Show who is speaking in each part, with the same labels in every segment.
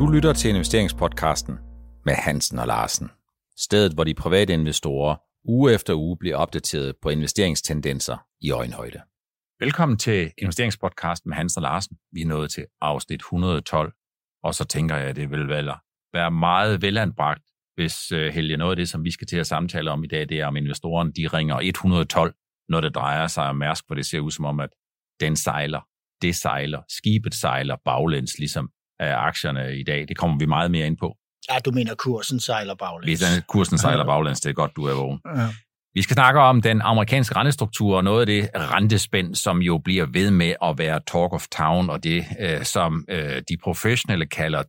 Speaker 1: Du lytter til investeringspodcasten med Hansen og Larsen. Stedet, hvor de private investorer uge efter uge bliver opdateret på investeringstendenser i øjenhøjde. Velkommen til investeringspodcasten med Hansen og Larsen. Vi er nået til afsnit 112, og så tænker jeg, at det vil være meget velanbragt, hvis øh, Helge, noget af det, som vi skal til at samtale om i dag, det er om investoren, de ringer 112, når det drejer sig om Mærsk, for det ser ud som om, at den sejler, det sejler, skibet sejler baglæns, ligesom af aktierne i dag. Det kommer vi meget mere ind på.
Speaker 2: Ja, du mener, kursen sejler baglæns.
Speaker 1: Hvis kursen sejler baglæns, det er godt, du er vågen. Ja. Vi skal snakke om den amerikanske rentestruktur og noget af det rentespænd, som jo bliver ved med at være talk of town, og det, øh, som øh, de professionelle kalder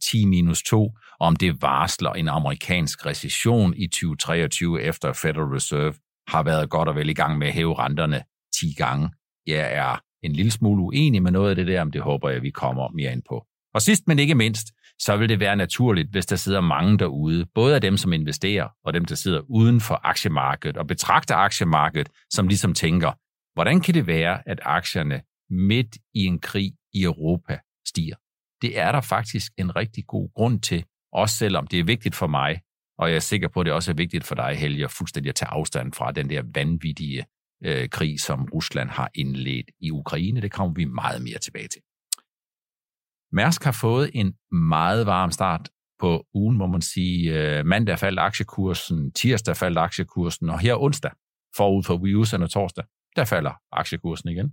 Speaker 1: 10-2, om det varsler en amerikansk recession i 2023 efter Federal Reserve har været godt og vel i gang med at hæve renterne 10 gange. Jeg er en lille smule uenig med noget af det der, men det håber jeg, vi kommer mere ind på. Og sidst men ikke mindst, så vil det være naturligt, hvis der sidder mange derude, både af dem, som investerer, og dem, der sidder uden for aktiemarkedet og betragter aktiemarkedet, som ligesom tænker, hvordan kan det være, at aktierne midt i en krig i Europa stiger? Det er der faktisk en rigtig god grund til, også selvom det er vigtigt for mig, og jeg er sikker på, at det også er vigtigt for dig, Helge, at fuldstændig at tage afstand fra den der vanvittige øh, krig, som Rusland har indledt i Ukraine. Det kommer vi meget mere tilbage til. Mærsk har fået en meget varm start på ugen, må man sige. Øh, mandag faldt aktiekursen, tirsdag faldt aktiekursen, og her onsdag, forud for weekenden og torsdag, der falder aktiekursen igen.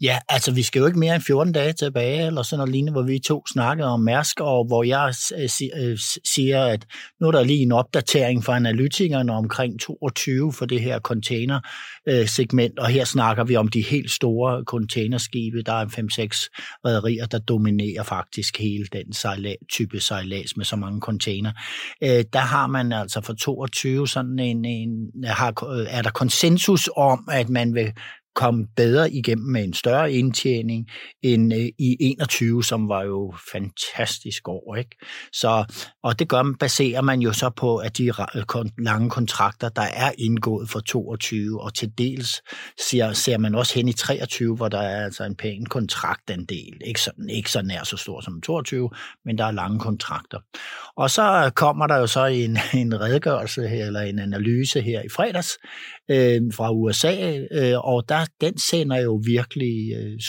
Speaker 2: Ja, altså vi skal jo ikke mere end 14 dage tilbage, eller sådan noget lignende, hvor vi to snakkede om Mærsk, og hvor jeg øh, øh, siger, at nu er der lige en opdatering fra analytikerne omkring 22 for det her containersegment, og her snakker vi om de helt store containerskibe. Der er 5-6 rædderier, der dominerer faktisk hele den sejla, type sejlads med så mange container. Øh, der har man altså for 22 sådan en, en har, er der konsensus om, at man vil komme bedre igennem med en større indtjening end øh, i 21, som var jo fantastisk år. Ikke? Så, og det gør, baserer man jo så på, at de lange kontrakter, der er indgået for 22, og til dels ser, ser man også hen i 23, hvor der er altså en pæn kontraktandel. Ikke, sådan, ikke så nær så stor som 22, men der er lange kontrakter. Og så kommer der jo så en, en redegørelse her, eller en analyse her i fredags øh, fra USA, øh, og der den sender jo virkelig øh,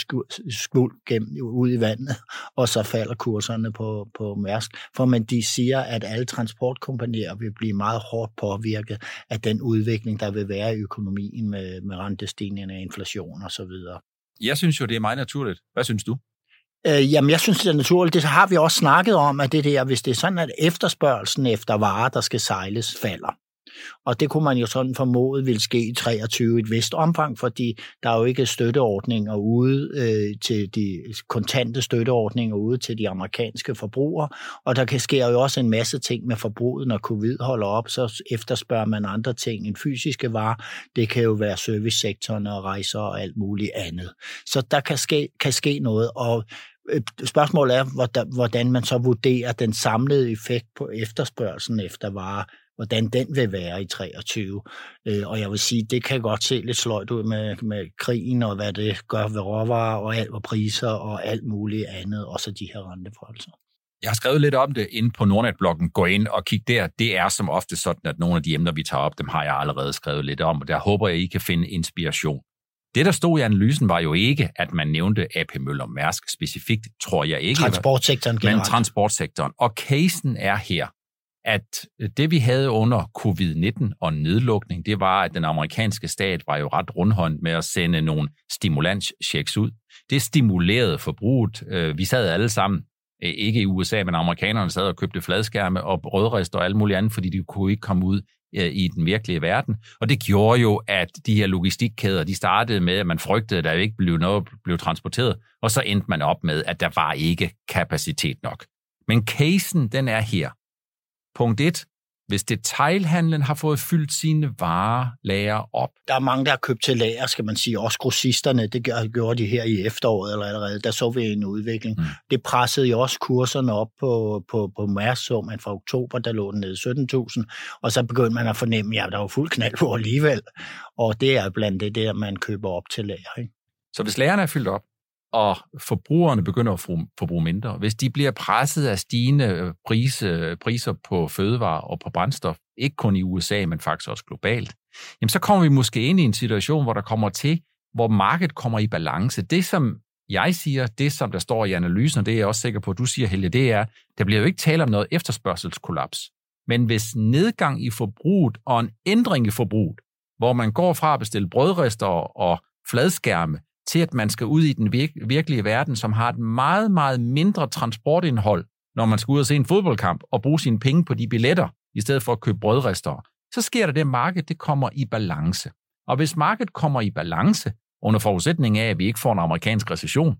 Speaker 2: skvuld gennem ud i vandet, og så falder kurserne på, på Mærsk. For man de siger, at alle transportkompanier vil blive meget hårdt påvirket af den udvikling, der vil være i økonomien med, med rentestigninger, inflation videre.
Speaker 1: Jeg synes jo, det er meget naturligt. Hvad synes du?
Speaker 2: Øh, jamen, jeg synes, det er naturligt. Det har vi også snakket om, at det der, hvis det er sådan, at efterspørgelsen efter varer, der skal sejles, falder, og det kunne man jo sådan formode vil ske i 23 i et vist omfang, fordi der er jo ikke støtteordninger ude øh, til de kontante støtteordninger ude til de amerikanske forbrugere, og der kan ske jo også en masse ting med forbruget, når covid holder op, så efterspørger man andre ting end fysiske varer. Det kan jo være servicesektoren og rejser og alt muligt andet. Så der kan ske, kan ske noget, og øh, Spørgsmålet er, hvordan man så vurderer den samlede effekt på efterspørgselen efter varer hvordan den vil være i 23. Øh, og jeg vil sige, det kan godt se lidt sløjt ud med, med krigen og hvad det gør ved råvarer og alt og priser og alt muligt andet, også de her renteforholdelser.
Speaker 1: Jeg har skrevet lidt om det inde på Nordnet-bloggen. Gå ind og kig der. Det er som ofte sådan, at nogle af de emner, vi tager op, dem har jeg allerede skrevet lidt om, og der håber jeg, I kan finde inspiration. Det, der stod i analysen, var jo ikke, at man nævnte AP Møller Mærsk specifikt, tror jeg ikke.
Speaker 2: Transportsektoren generelt.
Speaker 1: Men transportsektoren. Og casen er her, at øh, det vi havde under covid-19 og nedlukning, det var, at den amerikanske stat var jo ret rundhånd med at sende nogle stimulanschecks ud. Det stimulerede forbruget. Øh, vi sad alle sammen, øh, ikke i USA, men amerikanerne sad og købte fladskærme og brødrester og alt muligt andet, fordi de kunne ikke komme ud i den virkelige verden. Og det gjorde jo, at de her logistikkæder, de startede med, at man frygtede, at der ikke blev noget blev transporteret, og så endte man op med, at der var ikke kapacitet nok. Men casen, den er her. Punkt 1. Hvis detailhandlen har fået fyldt sine lager op.
Speaker 2: Der er mange, der har købt til lager, skal man sige. Også grossisterne, det gjorde de her i efteråret eller allerede. Der så vi en udvikling. Mm. Det pressede jo også kurserne op på, på, på Mærs, så man fra oktober, der lå den ned 17.000. Og så begyndte man at fornemme, ja, der var fuld knald på alligevel. Og det er blandt det der, man køber op til lager. Ikke?
Speaker 1: Så hvis lagerne er fyldt op, og forbrugerne begynder at forbruge mindre, hvis de bliver presset af stigende priser, prise, priser på fødevarer og på brændstof, ikke kun i USA, men faktisk også globalt, jamen så kommer vi måske ind i en situation, hvor der kommer til, hvor markedet kommer i balance. Det, som jeg siger, det som der står i analysen, og det er jeg også sikker på, at du siger, Helge, det er, der bliver jo ikke tale om noget efterspørgselskollaps. Men hvis nedgang i forbruget og en ændring i forbruget, hvor man går fra at bestille brødrester og fladskærme, til at man skal ud i den virk- virkelige verden, som har et meget, meget mindre transportindhold, når man skal ud og se en fodboldkamp og bruge sine penge på de billetter, i stedet for at købe brødrester, så sker der det, at markedet det kommer i balance. Og hvis markedet kommer i balance, under forudsætning af, at vi ikke får en amerikansk recession,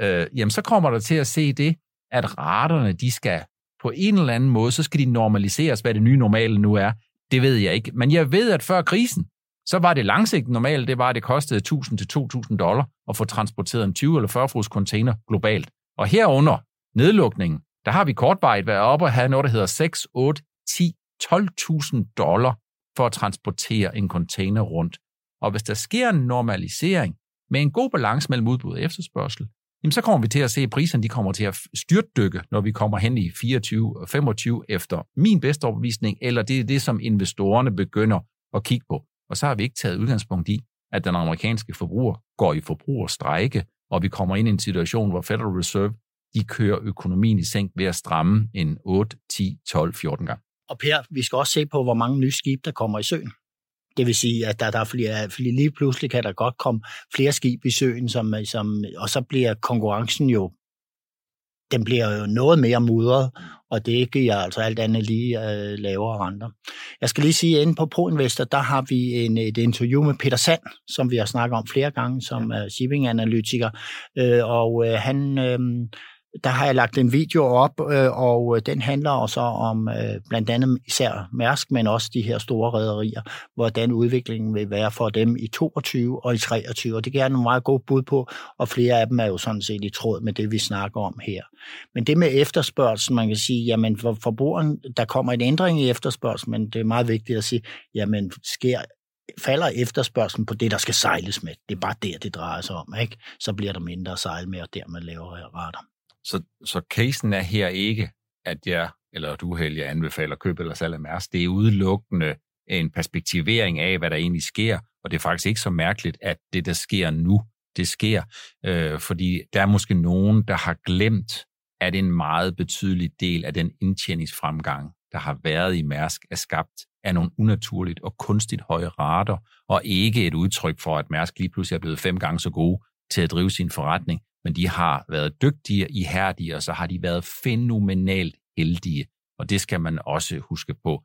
Speaker 1: øh, jamen så kommer der til at se det, at raterne, de skal på en eller anden måde, så skal de normaliseres, hvad det nye normale nu er. Det ved jeg ikke. Men jeg ved, at før krisen, så var det langsigtet normalt, det var, at det kostede 1000 til 2000 dollar at få transporteret en 20 eller 40 fods container globalt. Og herunder nedlukningen, der har vi kortvarigt været oppe og have noget, der hedder 6, 8, 10, 12.000 dollar for at transportere en container rundt. Og hvis der sker en normalisering med en god balance mellem udbud og efterspørgsel, jamen så kommer vi til at se, at priserne de kommer til at styrtdykke, når vi kommer hen i 24 og 25 efter min bedste overbevisning, eller det er det, som investorerne begynder at kigge på. Og så har vi ikke taget udgangspunkt i, at den amerikanske forbruger går i forbrugerstrække, og vi kommer ind i en situation, hvor Federal Reserve de kører økonomien i sænk ved at stramme en 8, 10, 12, 14 gange.
Speaker 2: Og Per, vi skal også se på, hvor mange nye skibe, der kommer i søen. Det vil sige, at der, der er flere, fordi lige pludselig kan der godt komme flere skib i søen, som, som, og så bliver konkurrencen jo den bliver jo noget mere mudret, og det giver altså alt andet lige øh, lavere renter. Jeg skal lige sige, at inde på ProInvestor, der har vi en, et interview med Peter Sand, som vi har snakket om flere gange, som er shipping-analytiker, øh, og øh, han... Øh, der har jeg lagt en video op, øh, og øh, den handler også om øh, blandt andet især Mærsk, men også de her store rædderier, hvordan udviklingen vil være for dem i 22 og i 23. Og det giver jeg nogle meget gode bud på, og flere af dem er jo sådan set i tråd med det, vi snakker om her. Men det med efterspørgsel, man kan sige, jamen for forbrugeren, der kommer en ændring i efterspørgsel, men det er meget vigtigt at sige, jamen sker falder efterspørgselen på det, der skal sejles med. Det er bare der, det drejer sig om. Ikke? Så bliver der mindre at sejle med, og dermed lavere rater.
Speaker 1: Så, så casen er her ikke, at jeg, eller du Helge, anbefaler køb eller salg af Mærsk. Det er udelukkende en perspektivering af, hvad der egentlig sker, og det er faktisk ikke så mærkeligt, at det, der sker nu, det sker, øh, fordi der er måske nogen, der har glemt, at en meget betydelig del af den indtjeningsfremgang, der har været i Mærsk, er skabt af nogle unaturligt og kunstigt høje rater, og ikke et udtryk for, at Mærsk lige pludselig er blevet fem gange så gode til at drive sin forretning, men de har været dygtige, ihærdige, og så har de været fænomenalt heldige. Og det skal man også huske på.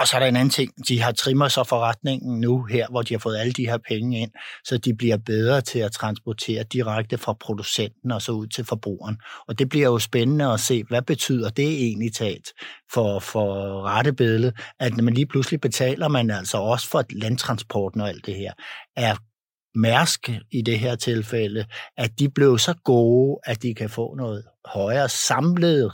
Speaker 2: Og så er der en anden ting. De har trimmer så forretningen nu her, hvor de har fået alle de her penge ind, så de bliver bedre til at transportere direkte fra producenten og så ud til forbrugeren. Og det bliver jo spændende at se, hvad betyder det egentlig talt for, for rettebilledet, at når man lige pludselig betaler man altså også for landtransporten og alt det her, er Mærsk i det her tilfælde, at de blev så gode, at de kan få noget højere samlet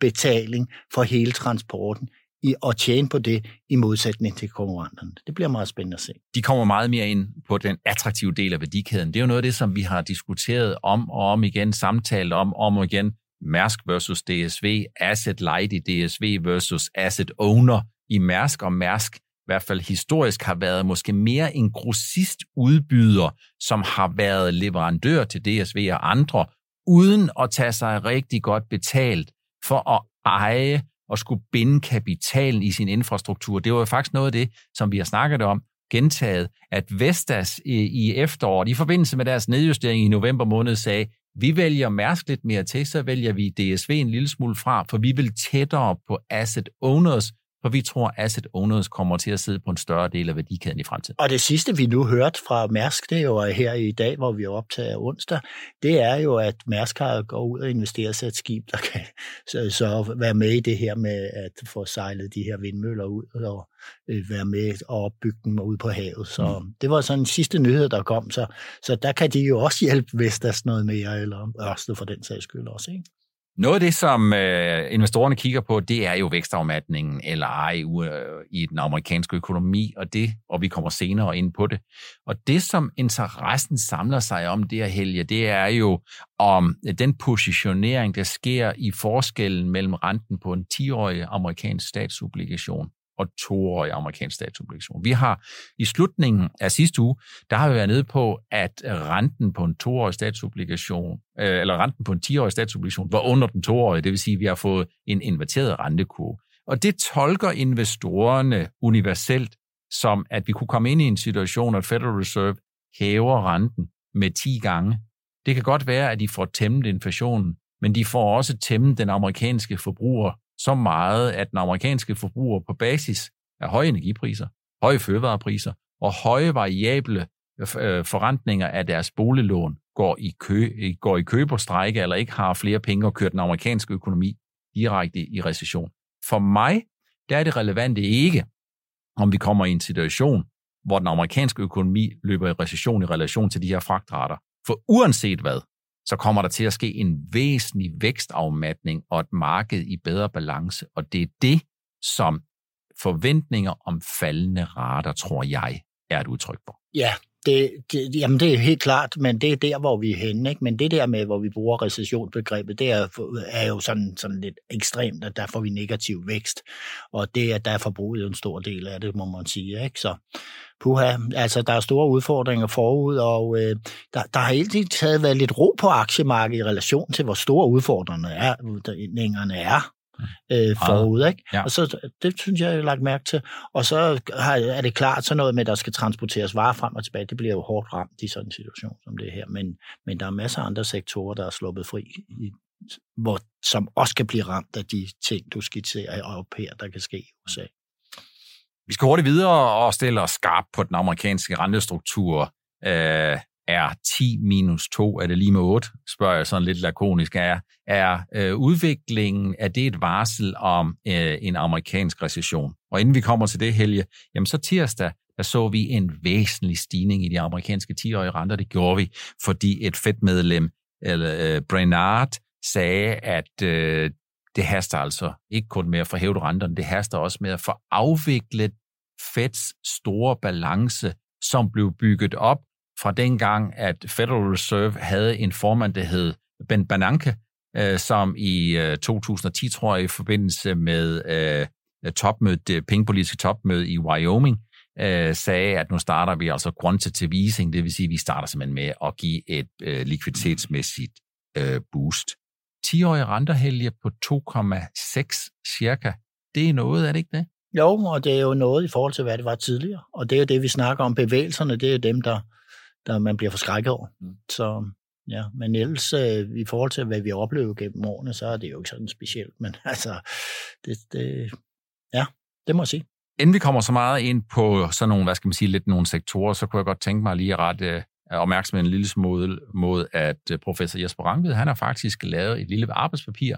Speaker 2: betaling for hele transporten i at tjene på det i modsætning til konkurrenterne. Det bliver meget spændende at se.
Speaker 1: De kommer meget mere ind på den attraktive del af værdikæden. Det er jo noget af det, som vi har diskuteret om og om igen, samtalt om om og igen. Mærsk versus DSV, Asset Light i DSV versus Asset Owner i Mærsk, og Mærsk hvert fald historisk har været måske mere en grossist udbyder, som har været leverandør til DSV og andre, uden at tage sig rigtig godt betalt for at eje og skulle binde kapitalen i sin infrastruktur. Det var jo faktisk noget af det, som vi har snakket om, gentaget, at Vestas i, i efteråret, i forbindelse med deres nedjustering i november måned, sagde, vi vælger Mærsk lidt mere til, så vælger vi DSV en lille smule fra, for vi vil tættere på asset owners, for vi tror, at asset owners kommer til at sidde på en større del af værdikæden i fremtiden.
Speaker 2: Og det sidste, vi nu hørt fra Mærsk, det er jo her i dag, hvor vi er optaget onsdag, det er jo, at Mærsk har gået ud og investeret sig et skib, der kan så, så være med i det her med at få sejlet de her vindmøller ud og øh, være med og opbygge dem ud på havet. Så mm. det var sådan en sidste nyhed, der kom. Så, så der kan de jo også hjælpe Vestas noget mere, eller Ørsted for den sags skyld også. Ikke?
Speaker 1: Noget af det, som øh, investorerne kigger på, det er jo vækstafmatningen eller ej øh, i den amerikanske økonomi, og det, og vi kommer senere ind på det. Og det, som interessen samler sig om det her helge, det er jo om den positionering, der sker i forskellen mellem renten på en 10-årig amerikansk statsobligation og toårige amerikansk statsobligation. Vi har i slutningen af sidste uge, der har vi været nede på, at renten på en toårig statsobligation, øh, eller renten på en 10-årig statsobligation, var under den toårige, det vil sige, at vi har fået en inverteret rentekurve. Og det tolker investorerne universelt som, at vi kunne komme ind i en situation, at Federal Reserve hæver renten med 10 gange. Det kan godt være, at de får tæmmet inflationen, men de får også tæmmet den amerikanske forbruger så meget, at den amerikanske forbruger på basis af høje energipriser, høje fødevarepriser og høje variable øh, øh, forrentninger af deres boliglån går i, kø, øh, går i køberstrække eller ikke har flere penge og kører den amerikanske økonomi direkte i recession. For mig der er det relevante ikke, om vi kommer i en situation, hvor den amerikanske økonomi løber i recession i relation til de her fragtrater. For uanset hvad, så kommer der til at ske en væsentlig vækstafmatning og et marked i bedre balance. Og det er det, som forventninger om faldende rater, tror jeg, er et udtryk for.
Speaker 2: Ja, det, det, jamen det er helt klart, men det er der, hvor vi er henne. Ikke? Men det der med, hvor vi bruger recessionsbegrebet, det er, er jo sådan, sådan lidt ekstremt, at der får vi negativ vækst. Og det, at der er forbruget en stor del af det, må man sige. Ikke? Så puha, altså der er store udfordringer forud, og øh, der, der har hele tiden taget været lidt ro på aktiemarkedet i relation til, hvor store udfordringerne er, er øh, forud. Ikke? Ja. Og så, det synes jeg, jeg har lagt mærke til. Og så har, er det klart så noget med, at der skal transporteres varer frem og tilbage. Det bliver jo hårdt ramt i sådan en situation som det her. Men, men der er masser af andre sektorer, der er sluppet fri, i, hvor, som også kan blive ramt af de ting, du skitserer op her, der kan ske i USA.
Speaker 1: Vi skal hurtigt videre og stille os skarpt på den amerikanske rentestruktur. Øh, er 10 minus 2, er det lige med 8, spørger jeg sådan lidt lakonisk, er, er øh, udviklingen, er det et varsel om øh, en amerikansk recession? Og inden vi kommer til det, Helge, jamen så tirsdag, der så vi en væsentlig stigning i de amerikanske 10-årige renter. Det gjorde vi, fordi et fedtmedlem, eller øh, Brainard, sagde, at øh, det haster altså ikke kun med at få hævet renterne, det haster også med at få afviklet Feds store balance, som blev bygget op fra dengang, at Federal Reserve havde en formand, der hed Ben Bernanke, øh, som i øh, 2010, tror jeg, i forbindelse med øh, topmødet, det pengepolitiske topmøde i Wyoming, øh, sagde, at nu starter vi altså quantitative easing, det vil sige, at vi starter simpelthen med at give et øh, likviditetsmæssigt øh, boost. 10-årige renterhelge på 2,6 cirka, det er noget, er det ikke det?
Speaker 2: Jo, og det er jo noget i forhold til, hvad det var tidligere. Og det er jo det, vi snakker om. Bevægelserne, det er dem, der, der man bliver forskrækket over. Mm. Så ja, men ellers øh, i forhold til, hvad vi har oplevet gennem årene, så er det jo ikke sådan specielt. Men altså, det, det, ja, det må jeg sige.
Speaker 1: Inden vi kommer så meget ind på sådan nogle, hvad skal man sige, lidt nogle sektorer, så kunne jeg godt tænke mig lige at rette øh, opmærksomheden en lille smule mod, at øh, professor Jesper Rangvid, han har faktisk lavet et lille arbejdspapir.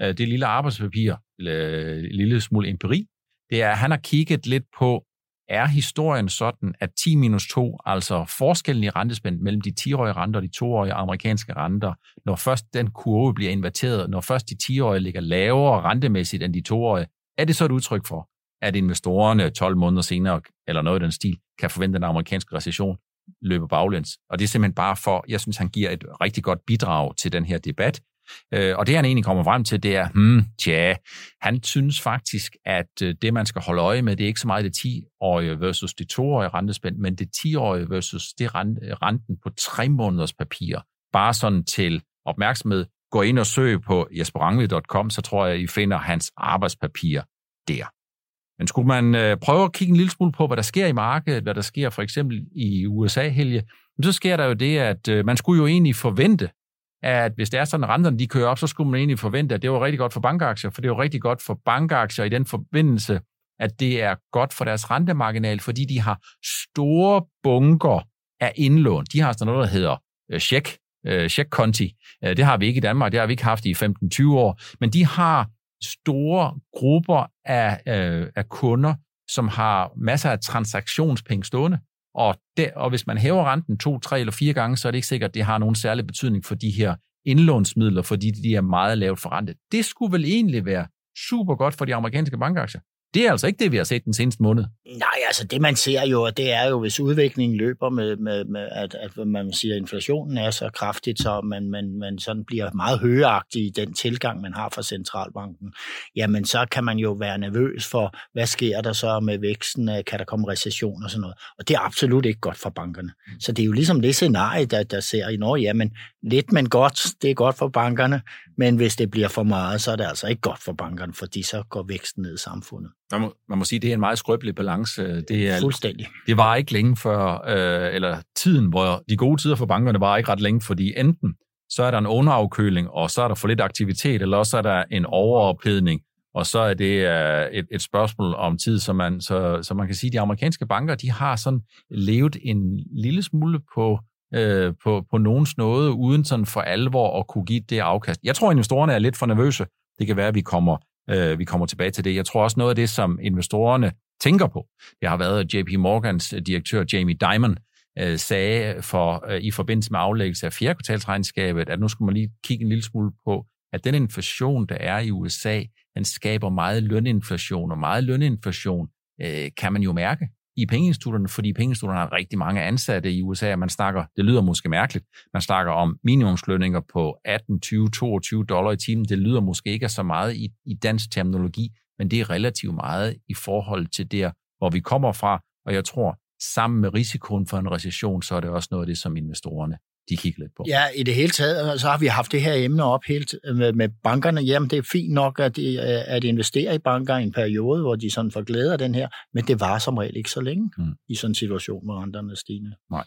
Speaker 1: Øh, det lille arbejdspapir, en lille smule empiri, det er, at han har kigget lidt på, er historien sådan, at 10 minus 2, altså forskellen i rentespænd mellem de 10-årige renter og de 2-årige amerikanske renter, når først den kurve bliver inverteret, når først de 10-årige ligger lavere rentemæssigt end de 2-årige, er det så et udtryk for, at investorerne 12 måneder senere, eller noget i den stil, kan forvente, en den amerikanske recession løber baglæns. Og det er simpelthen bare for, jeg synes, han giver et rigtig godt bidrag til den her debat, Øh, og det han egentlig kommer frem til, det er, hmm, tja, han synes faktisk, at øh, det man skal holde øje med, det er ikke så meget det 10-årige versus det 2-årige rentespænd, men det 10-årige versus det renten på 3 måneders papir. Bare sådan til opmærksomhed, gå ind og søg på jesperangvid.com, så tror jeg, I finder hans arbejdspapir der. Men skulle man øh, prøve at kigge en lille smule på, hvad der sker i markedet, hvad der sker for eksempel i USA-helge, så sker der jo det, at man skulle jo egentlig forvente, at hvis det er sådan, at renterne de kører op, så skulle man egentlig forvente, at det var rigtig godt for bankaktier, for det er jo rigtig godt for bankaktier i den forbindelse, at det er godt for deres rentemarginal, fordi de har store bunker af indlån. De har sådan noget, der hedder øh, check, øh, check-konti. Øh, det har vi ikke i Danmark, det har vi ikke haft i 15-20 år, men de har store grupper af, øh, af kunder, som har masser af transaktionspenge stående. Og, det, og hvis man hæver renten to, tre eller fire gange, så er det ikke sikkert, at det har nogen særlig betydning for de her indlånsmidler, fordi de er meget lavt forrentet. Det skulle vel egentlig være super godt for de amerikanske bankaktier. Det er altså ikke det, vi har set den seneste måned.
Speaker 2: Nej, altså det man ser jo, det er jo, hvis udviklingen løber med, med, med at, at man siger, at inflationen er så kraftigt, så man, man, man sådan bliver meget højagtig i den tilgang, man har fra centralbanken, jamen så kan man jo være nervøs for, hvad sker der så med væksten, kan der komme recession og sådan noget. Og det er absolut ikke godt for bankerne. Mm. Så det er jo ligesom det scenarie, der, der ser i Norge, jamen lidt, men godt, det er godt for bankerne, men hvis det bliver for meget, så er det altså ikke godt for bankerne, fordi så går væksten ned i samfundet.
Speaker 1: Man må, man må sige, at det er en meget skrøbelig balance. Det er,
Speaker 2: Fuldstændig.
Speaker 1: Det var ikke længe før, øh, eller tiden, hvor de gode tider for bankerne var ikke ret længe, fordi enten så er der en underafkøling, og så er der for lidt aktivitet, eller også er der en overophedning, og så er det øh, et, et spørgsmål om tid, så man, så, så man kan sige, at de amerikanske banker, de har sådan levet en lille smule på øh, på, på nogens nåde, uden sådan for alvor at kunne give det afkast. Jeg tror, investorerne er lidt for nervøse. Det kan være, at vi kommer, øh, vi kommer tilbage til det. Jeg tror også noget af det, som investorerne tænker på, det har været, JP Morgans øh, direktør Jamie Dimon øh, sagde for, øh, i forbindelse med aflæggelse af fjerde kvartalsregnskabet, at nu skulle man lige kigge en lille smule på, at den inflation, der er i USA, den skaber meget løninflation, og meget løninflation øh, kan man jo mærke i pengeinstitutterne, fordi pengeinstitutterne har rigtig mange ansatte i USA, man snakker, det lyder måske mærkeligt, man snakker om minimumslønninger på 18, 20, 22 dollar i timen. Det lyder måske ikke så meget i, i dansk terminologi, men det er relativt meget i forhold til der, hvor vi kommer fra, og jeg tror, sammen med risikoen for en recession, så er det også noget af det, som investorerne de kigger lidt på.
Speaker 2: Ja, i det hele taget, så har vi haft det her emne op helt med, med bankerne. Jamen, det er fint nok at, at investere i banker i en periode, hvor de sådan får glæde af den her, men det var som regel ikke så længe mm. i sådan en situation, hvor renterne er stigende.
Speaker 1: Nej.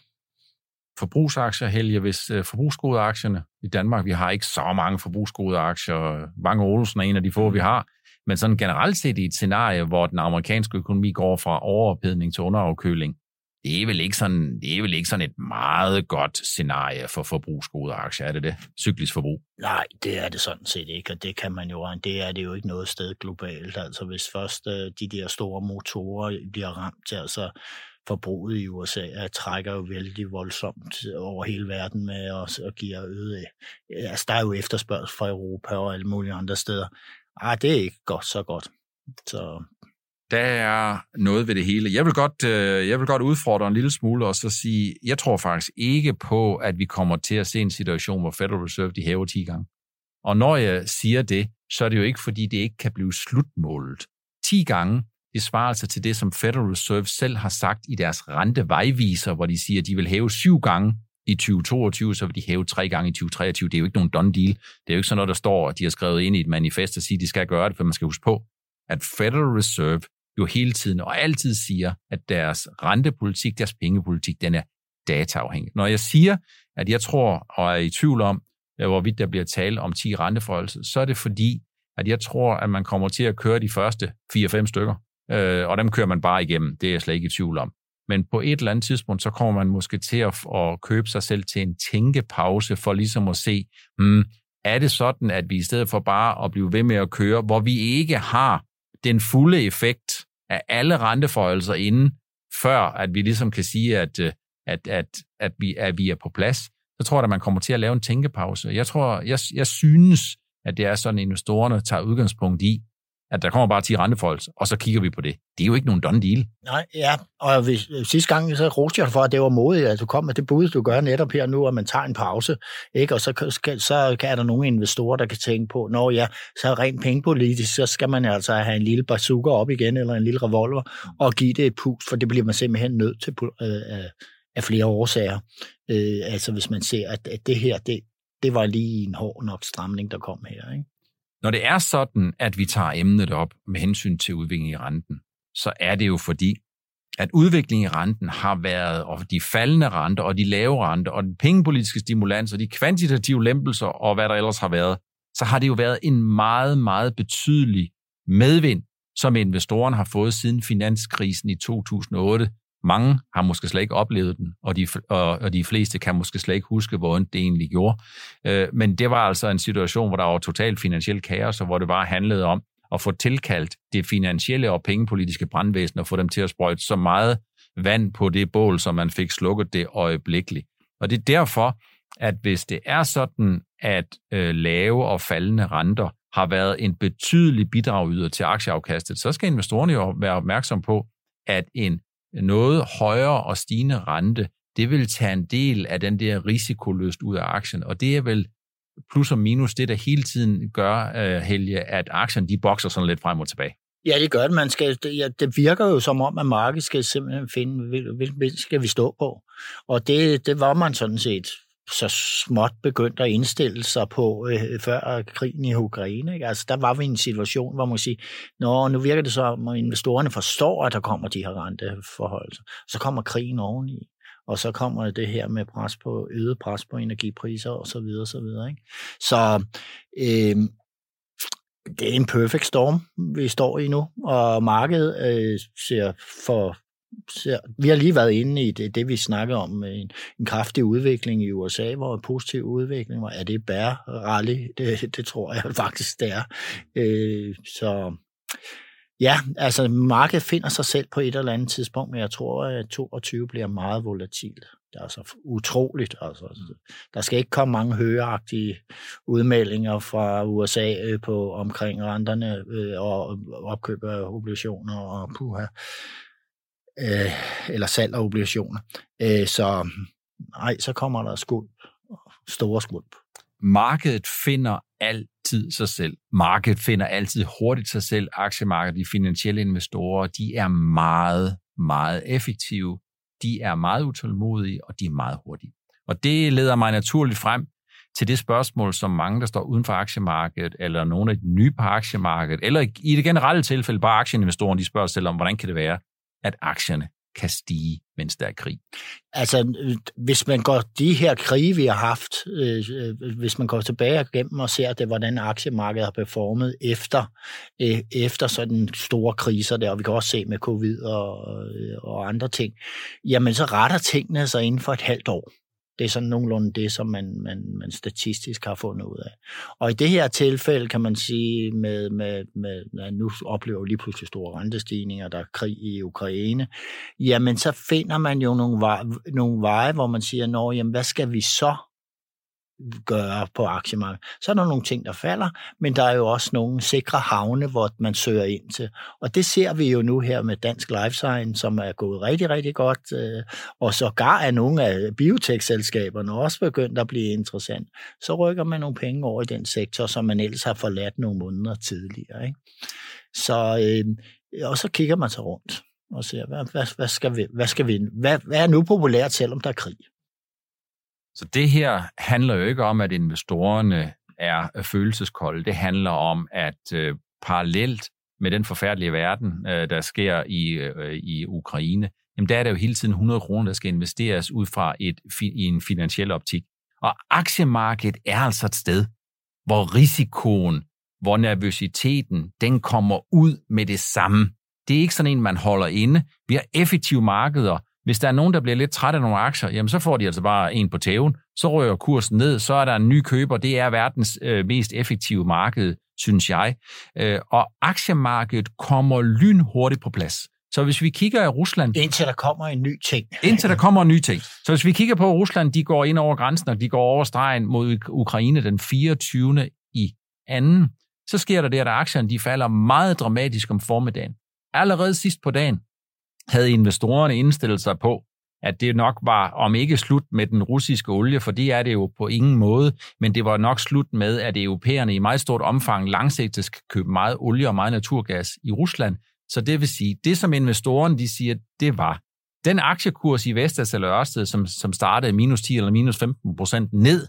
Speaker 1: Forbrugsaktier, Helge, hvis uh, forbrugsgodeaktierne i Danmark, vi har ikke så mange forbrugsgodeaktier, Bange Olsen er en af de få, vi har, men sådan generelt set i et scenarie, hvor den amerikanske økonomi går fra overophedning til underafkøling, det er vel ikke sådan, det er vel ikke sådan et meget godt scenarie for forbrugsgode aktier, er det det? Cyklisk forbrug?
Speaker 2: Nej, det er det sådan set ikke, og det kan man jo, det er det jo ikke noget sted globalt. Altså hvis først øh, de der store motorer bliver ramt, altså forbruget i USA øh, trækker jo vældig voldsomt over hele verden med os og giver øget. Altså der er jo efterspørgsel fra Europa og alle mulige andre steder. Ah, det er ikke godt så godt. Så
Speaker 1: der er noget ved det hele. Jeg vil godt, øh, jeg vil godt udfordre en lille smule og så sige, jeg tror faktisk ikke på, at vi kommer til at se en situation, hvor Federal Reserve de hæver 10 gange. Og når jeg siger det, så er det jo ikke, fordi det ikke kan blive slutmålet. 10 gange, det svarer altså til det, som Federal Reserve selv har sagt i deres rentevejviser, hvor de siger, at de vil hæve syv gange i 2022, så vil de hæve tre gange i 2023. Det er jo ikke nogen done deal. Det er jo ikke sådan noget, der står, at de har skrevet ind i et manifest og siger, at de skal gøre det, for man skal huske på, at Federal Reserve jo hele tiden og altid siger, at deres rentepolitik, deres pengepolitik, den er dataafhængig. Når jeg siger, at jeg tror og er i tvivl om, øh, hvorvidt der bliver tale om 10 renteforholdelser, så er det fordi, at jeg tror, at man kommer til at køre de første 4-5 stykker, øh, og dem kører man bare igennem. Det er jeg slet ikke i tvivl om. Men på et eller andet tidspunkt, så kommer man måske til at, at købe sig selv til en tænkepause for ligesom at se, hmm, er det sådan, at vi i stedet for bare at blive ved med at køre, hvor vi ikke har den fulde effekt af alle renteforholdelser inden, før at vi ligesom kan sige, at, øh, at, at, at, vi, at vi er på plads, så tror jeg, at man kommer til at lave en tænkepause. Jeg tror, jeg, jeg synes, at det er sådan, at investorerne tager udgangspunkt i, at der kommer bare 10 rentefolk, og så kigger vi på det. Det er jo ikke nogen done deal.
Speaker 2: Nej, ja, og hvis, øh, sidste gang så roste jeg for, at det var modigt, at du kom med det bud, du gør netop her nu, at man tager en pause, ikke? og så, skal, så kan der nogle investorer, der kan tænke på, når ja, så rent pengepolitisk, så skal man altså have en lille bazooka op igen, eller en lille revolver, og give det et pus, for det bliver man simpelthen nødt til øh, øh, af flere årsager. Øh, altså hvis man ser, at, at det her, det, det var lige en hård nok stramning, der kom her. Ikke?
Speaker 1: Når det er sådan, at vi tager emnet op med hensyn til udviklingen i renten, så er det jo fordi, at udviklingen i renten har været, og de faldende renter, og de lave renter, og den pengepolitiske stimulans, og de kvantitative lempelser, og hvad der ellers har været, så har det jo været en meget, meget betydelig medvind, som investorerne har fået siden finanskrisen i 2008, mange har måske slet ikke oplevet den, og de, og, og de fleste kan måske slet ikke huske, hvor ondt det egentlig gjorde. Øh, men det var altså en situation, hvor der var totalt finansiel kaos, og hvor det bare handlede om at få tilkaldt det finansielle og pengepolitiske brandvæsen og få dem til at sprøjte så meget vand på det bål, som man fik slukket det øjeblikkeligt. Og det er derfor, at hvis det er sådan, at øh, lave og faldende renter har været en betydelig bidragyder til aktieafkastet, så skal investorerne jo være opmærksom på, at en noget højere og stigende rente, det vil tage en del af den der risikoløst ud af aktien, og det er vel plus og minus det, der hele tiden gør, øh, Helge, at aktien de bokser sådan lidt frem og tilbage.
Speaker 2: Ja, det gør det. Man skal, det, ja, det virker jo som om, at markedet skal simpelthen finde, hvilken skal vi stå på. Og det, det var man sådan set så småt begyndt at indstille sig på øh, før krigen i Ukraine. Ikke? Altså, der var vi i en situation, hvor man siger, Nå, nu virker det så, at investorerne forstår, at der kommer de her renteforhold. Så kommer krigen oveni, og så kommer det her med pres på, øget pres på energipriser og så videre, så videre. Ikke? Så øh, det er en perfect storm, vi står i nu, og markedet øh, ser for vi har lige været inde i det, det vi snakker om, med en, en kraftig udvikling i USA, hvor en positiv udvikling, hvor er det bære rally? Det, det tror jeg faktisk, det er. Øh, så ja, altså markedet finder sig selv på et eller andet tidspunkt, men jeg tror, at 22 bliver meget volatilt. Det er altså utroligt. Altså. Der skal ikke komme mange højagtige udmeldinger fra USA øh, på omkring renterne øh, og opkøb af obligationer og puha øh, eller salg af obligationer. Øh, så nej, så kommer der skuld, store skuld.
Speaker 1: Markedet finder altid sig selv. Markedet finder altid hurtigt sig selv. Aktiemarkedet, de finansielle investorer, de er meget, meget effektive. De er meget utålmodige, og de er meget hurtige. Og det leder mig naturligt frem til det spørgsmål, som mange, der står uden for aktiemarkedet, eller nogle af de nye på aktiemarkedet, eller i det generelle tilfælde bare aktieinvestorerne, de spørger sig selv om, hvordan kan det være, at aktierne kan stige, mens der er krig.
Speaker 2: Altså, øh, hvis man går de her krige, vi har haft, øh, øh hvis man går tilbage igennem og ser det, hvordan aktiemarkedet har performet efter, øh, efter sådan store kriser der, og vi kan også se med covid og, øh, og andre ting, jamen så retter tingene sig inden for et halvt år. Det er sådan nogenlunde det, som man, man, man statistisk har fundet ud af. Og i det her tilfælde kan man sige, med, med, med at nu oplever vi lige pludselig store rentestigninger, der er krig i Ukraine, jamen så finder man jo nogle veje, nogle veje hvor man siger, Nå, jamen, hvad skal vi så gøre på aktiemarkedet. Så er der nogle ting, der falder, men der er jo også nogle sikre havne, hvor man søger ind til. Og det ser vi jo nu her med Dansk Life Science, som er gået rigtig, rigtig godt. Øh, og så gar er nogle af biotech-selskaberne også begyndt at blive interessant. Så rykker man nogle penge over i den sektor, som man ellers har forladt nogle måneder tidligere. Ikke? Så, øh, og så kigger man sig rundt og ser, hvad, hvad, hvad, skal vi, hvad skal vi, hvad, hvad er nu populært, selvom der er krig?
Speaker 1: Så det her handler jo ikke om, at investorerne er følelseskolde. Det handler om, at øh, parallelt med den forfærdelige verden, øh, der sker i, øh, i Ukraine, jamen der er der jo hele tiden 100 kroner, der skal investeres ud fra et, i en finansiel optik. Og aktiemarkedet er altså et sted, hvor risikoen, hvor nervøsiteten, den kommer ud med det samme. Det er ikke sådan en, man holder inde. Vi har effektive markeder, hvis der er nogen, der bliver lidt træt af nogle aktier, jamen så får de altså bare en på tæven, så rører kursen ned, så er der en ny køber. Det er verdens øh, mest effektive marked, synes jeg. Øh, og aktiemarkedet kommer lynhurtigt på plads. Så hvis vi kigger i Rusland...
Speaker 2: Indtil der kommer en ny ting.
Speaker 1: Indtil der kommer en ny ting. Så hvis vi kigger på Rusland, de går ind over grænsen, og de går over stregen mod Ukraine den 24. i anden, så sker der det, at aktierne de falder meget dramatisk om formiddagen. Allerede sidst på dagen, havde investorerne indstillet sig på, at det nok var, om ikke slut med den russiske olie, for det er det jo på ingen måde, men det var nok slut med, at europæerne i meget stort omfang langsigtet skal købe meget olie og meget naturgas i Rusland. Så det vil sige, det som investorerne de siger, det var, den aktiekurs i Vestas eller Ørsted, som, som startede minus 10 eller minus 15 procent ned,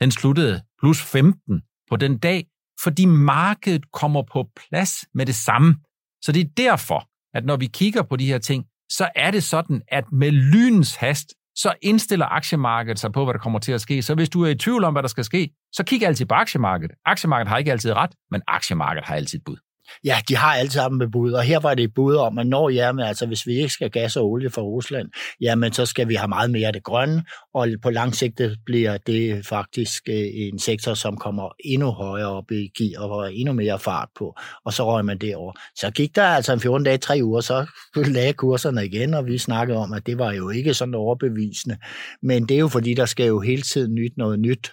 Speaker 1: den sluttede plus 15 på den dag, fordi markedet kommer på plads med det samme. Så det er derfor, at når vi kigger på de her ting, så er det sådan, at med lynens hast, så indstiller aktiemarkedet sig på, hvad der kommer til at ske. Så hvis du er i tvivl om, hvad der skal ske, så kig altid på aktiemarkedet. Aktiemarkedet har ikke altid ret, men aktiemarkedet har altid bud.
Speaker 2: Ja, de har alt sammen med bud, og her var det bud om, at når jamen, altså, hvis vi ikke skal gas og olie fra Rusland, jamen så skal vi have meget mere af det grønne, og på lang sigt bliver det faktisk øh, en sektor, som kommer endnu højere op i gear og endnu mere fart på, og så røg man det over. Så gik der altså en 14 dage, tre uger, så lagde kurserne igen, og vi snakkede om, at det var jo ikke sådan overbevisende, men det er jo fordi, der skal jo hele tiden nyt noget nyt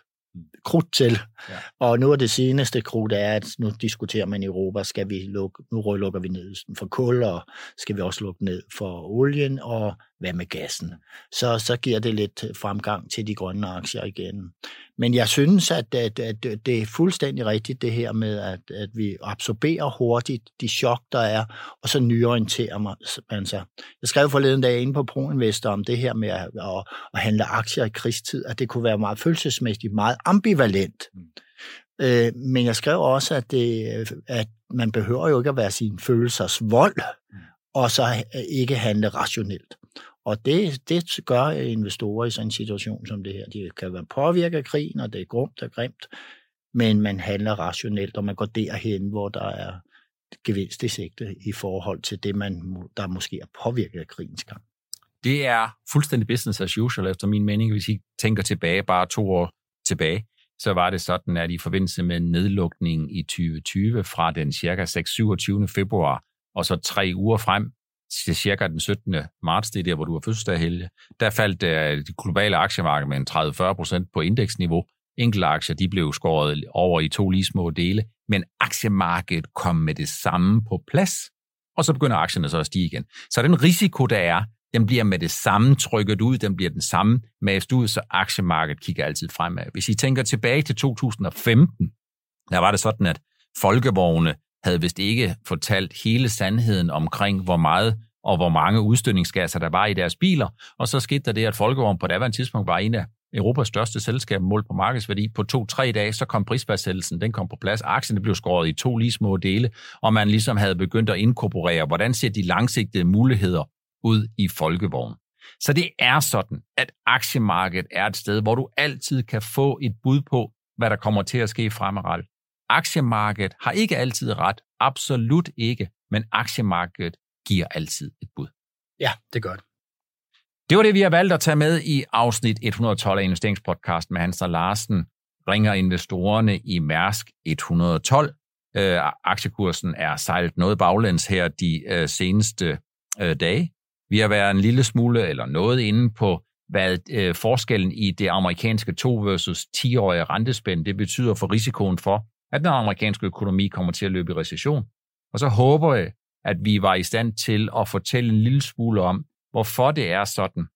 Speaker 2: krudt til. Ja. Og nu er det seneste krudt er, at nu diskuterer man i Europa, skal vi lukke, nu lukker vi ned for kul, og skal vi også lukke ned for olien, og hvad med gassen? Så, så giver det lidt fremgang til de grønne aktier igen. Men jeg synes, at, at, at det er fuldstændig rigtigt det her med, at, at vi absorberer hurtigt de chok, der er, og så nyorienterer man sig. Jeg skrev forleden dag inde på ProInvestor om det her med at, at, at handle aktier i krigstid, at det kunne være meget følelsesmæssigt, meget ambivalent. Mm. Øh, men jeg skrev også, at, det, at man behøver jo ikke at være sin følelsers vold, mm. og så ikke handle rationelt. Og det, det gør investorer i sådan en situation som det her. De kan være påvirket af krigen, og det er grumt og grimt, men man handler rationelt, og man går derhen, hvor der er gevinst i sigte i forhold til det, man, der måske er påvirket af krigens gang.
Speaker 1: Det er fuldstændig business as usual, efter min mening. Hvis I tænker tilbage, bare to år tilbage, så var det sådan, at i forbindelse med nedlukningen i 2020 fra den cirka 6-27. februar og så tre uger frem, cirka den 17. marts, det er der, hvor du har fødselsdag, Helge, der faldt uh, det globale aktiemarked med en 30-40 procent på indeksniveau. Enkelte aktier de blev skåret over i to lige små dele, men aktiemarkedet kom med det samme på plads, og så begynder aktierne så at stige igen. Så den risiko, der er, den bliver med det samme trykket ud, den bliver den samme mast ud, så aktiemarkedet kigger altid fremad. Hvis I tænker tilbage til 2015, der var det sådan, at folkevogne havde vist ikke fortalt hele sandheden omkring, hvor meget og hvor mange udstødningsgasser der var i deres biler. Og så skete der det, at Folkevogn på daværende tidspunkt var en af Europas største selskab målt på markedsværdi. På to-tre dage, så kom prisfastsættelsen, den kom på plads. Aktien blev skåret i to lige små dele, og man ligesom havde begyndt at inkorporere, hvordan ser de langsigtede muligheder ud i Folkevogn. Så det er sådan, at aktiemarkedet er et sted, hvor du altid kan få et bud på, hvad der kommer til at ske fremadrettet. Aktiemarkedet har ikke altid ret, absolut ikke, men aktiemarkedet giver altid et bud.
Speaker 2: Ja, det gør det.
Speaker 1: Det var det, vi har valgt at tage med i afsnit 112 af investeringspodcast med Hans og Larsen. Ringer investorerne i Mærsk 112. Øh, aktiekursen er sejlet noget baglæns her de øh, seneste øh, dage. Vi har været en lille smule eller noget inde på, hvad øh, forskellen i det amerikanske 2 versus 10-årige rentespænd det betyder for risikoen for, at den amerikanske økonomi kommer til at løbe i recession. Og så håber jeg, at vi var i stand til at fortælle en lille smule om, hvorfor det er sådan,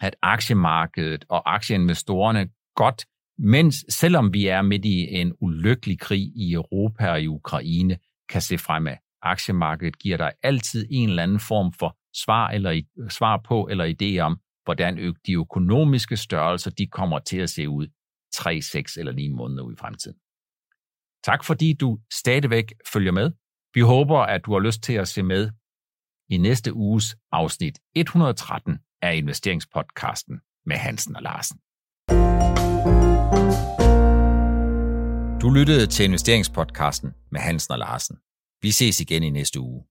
Speaker 1: at aktiemarkedet og aktieinvestorerne godt, mens selvom vi er midt i en ulykkelig krig i Europa og i Ukraine, kan se fremad. Aktiemarkedet giver dig altid en eller anden form for svar, eller svar på eller idé om, hvordan de økonomiske størrelser de kommer til at se ud 3, 6 eller 9 måneder ud i fremtiden. Tak fordi du stadigvæk følger med. Vi håber, at du har lyst til at se med i næste uges afsnit 113 af investeringspodcasten med Hansen og Larsen. Du lyttede til investeringspodcasten med Hansen og Larsen. Vi ses igen i næste uge.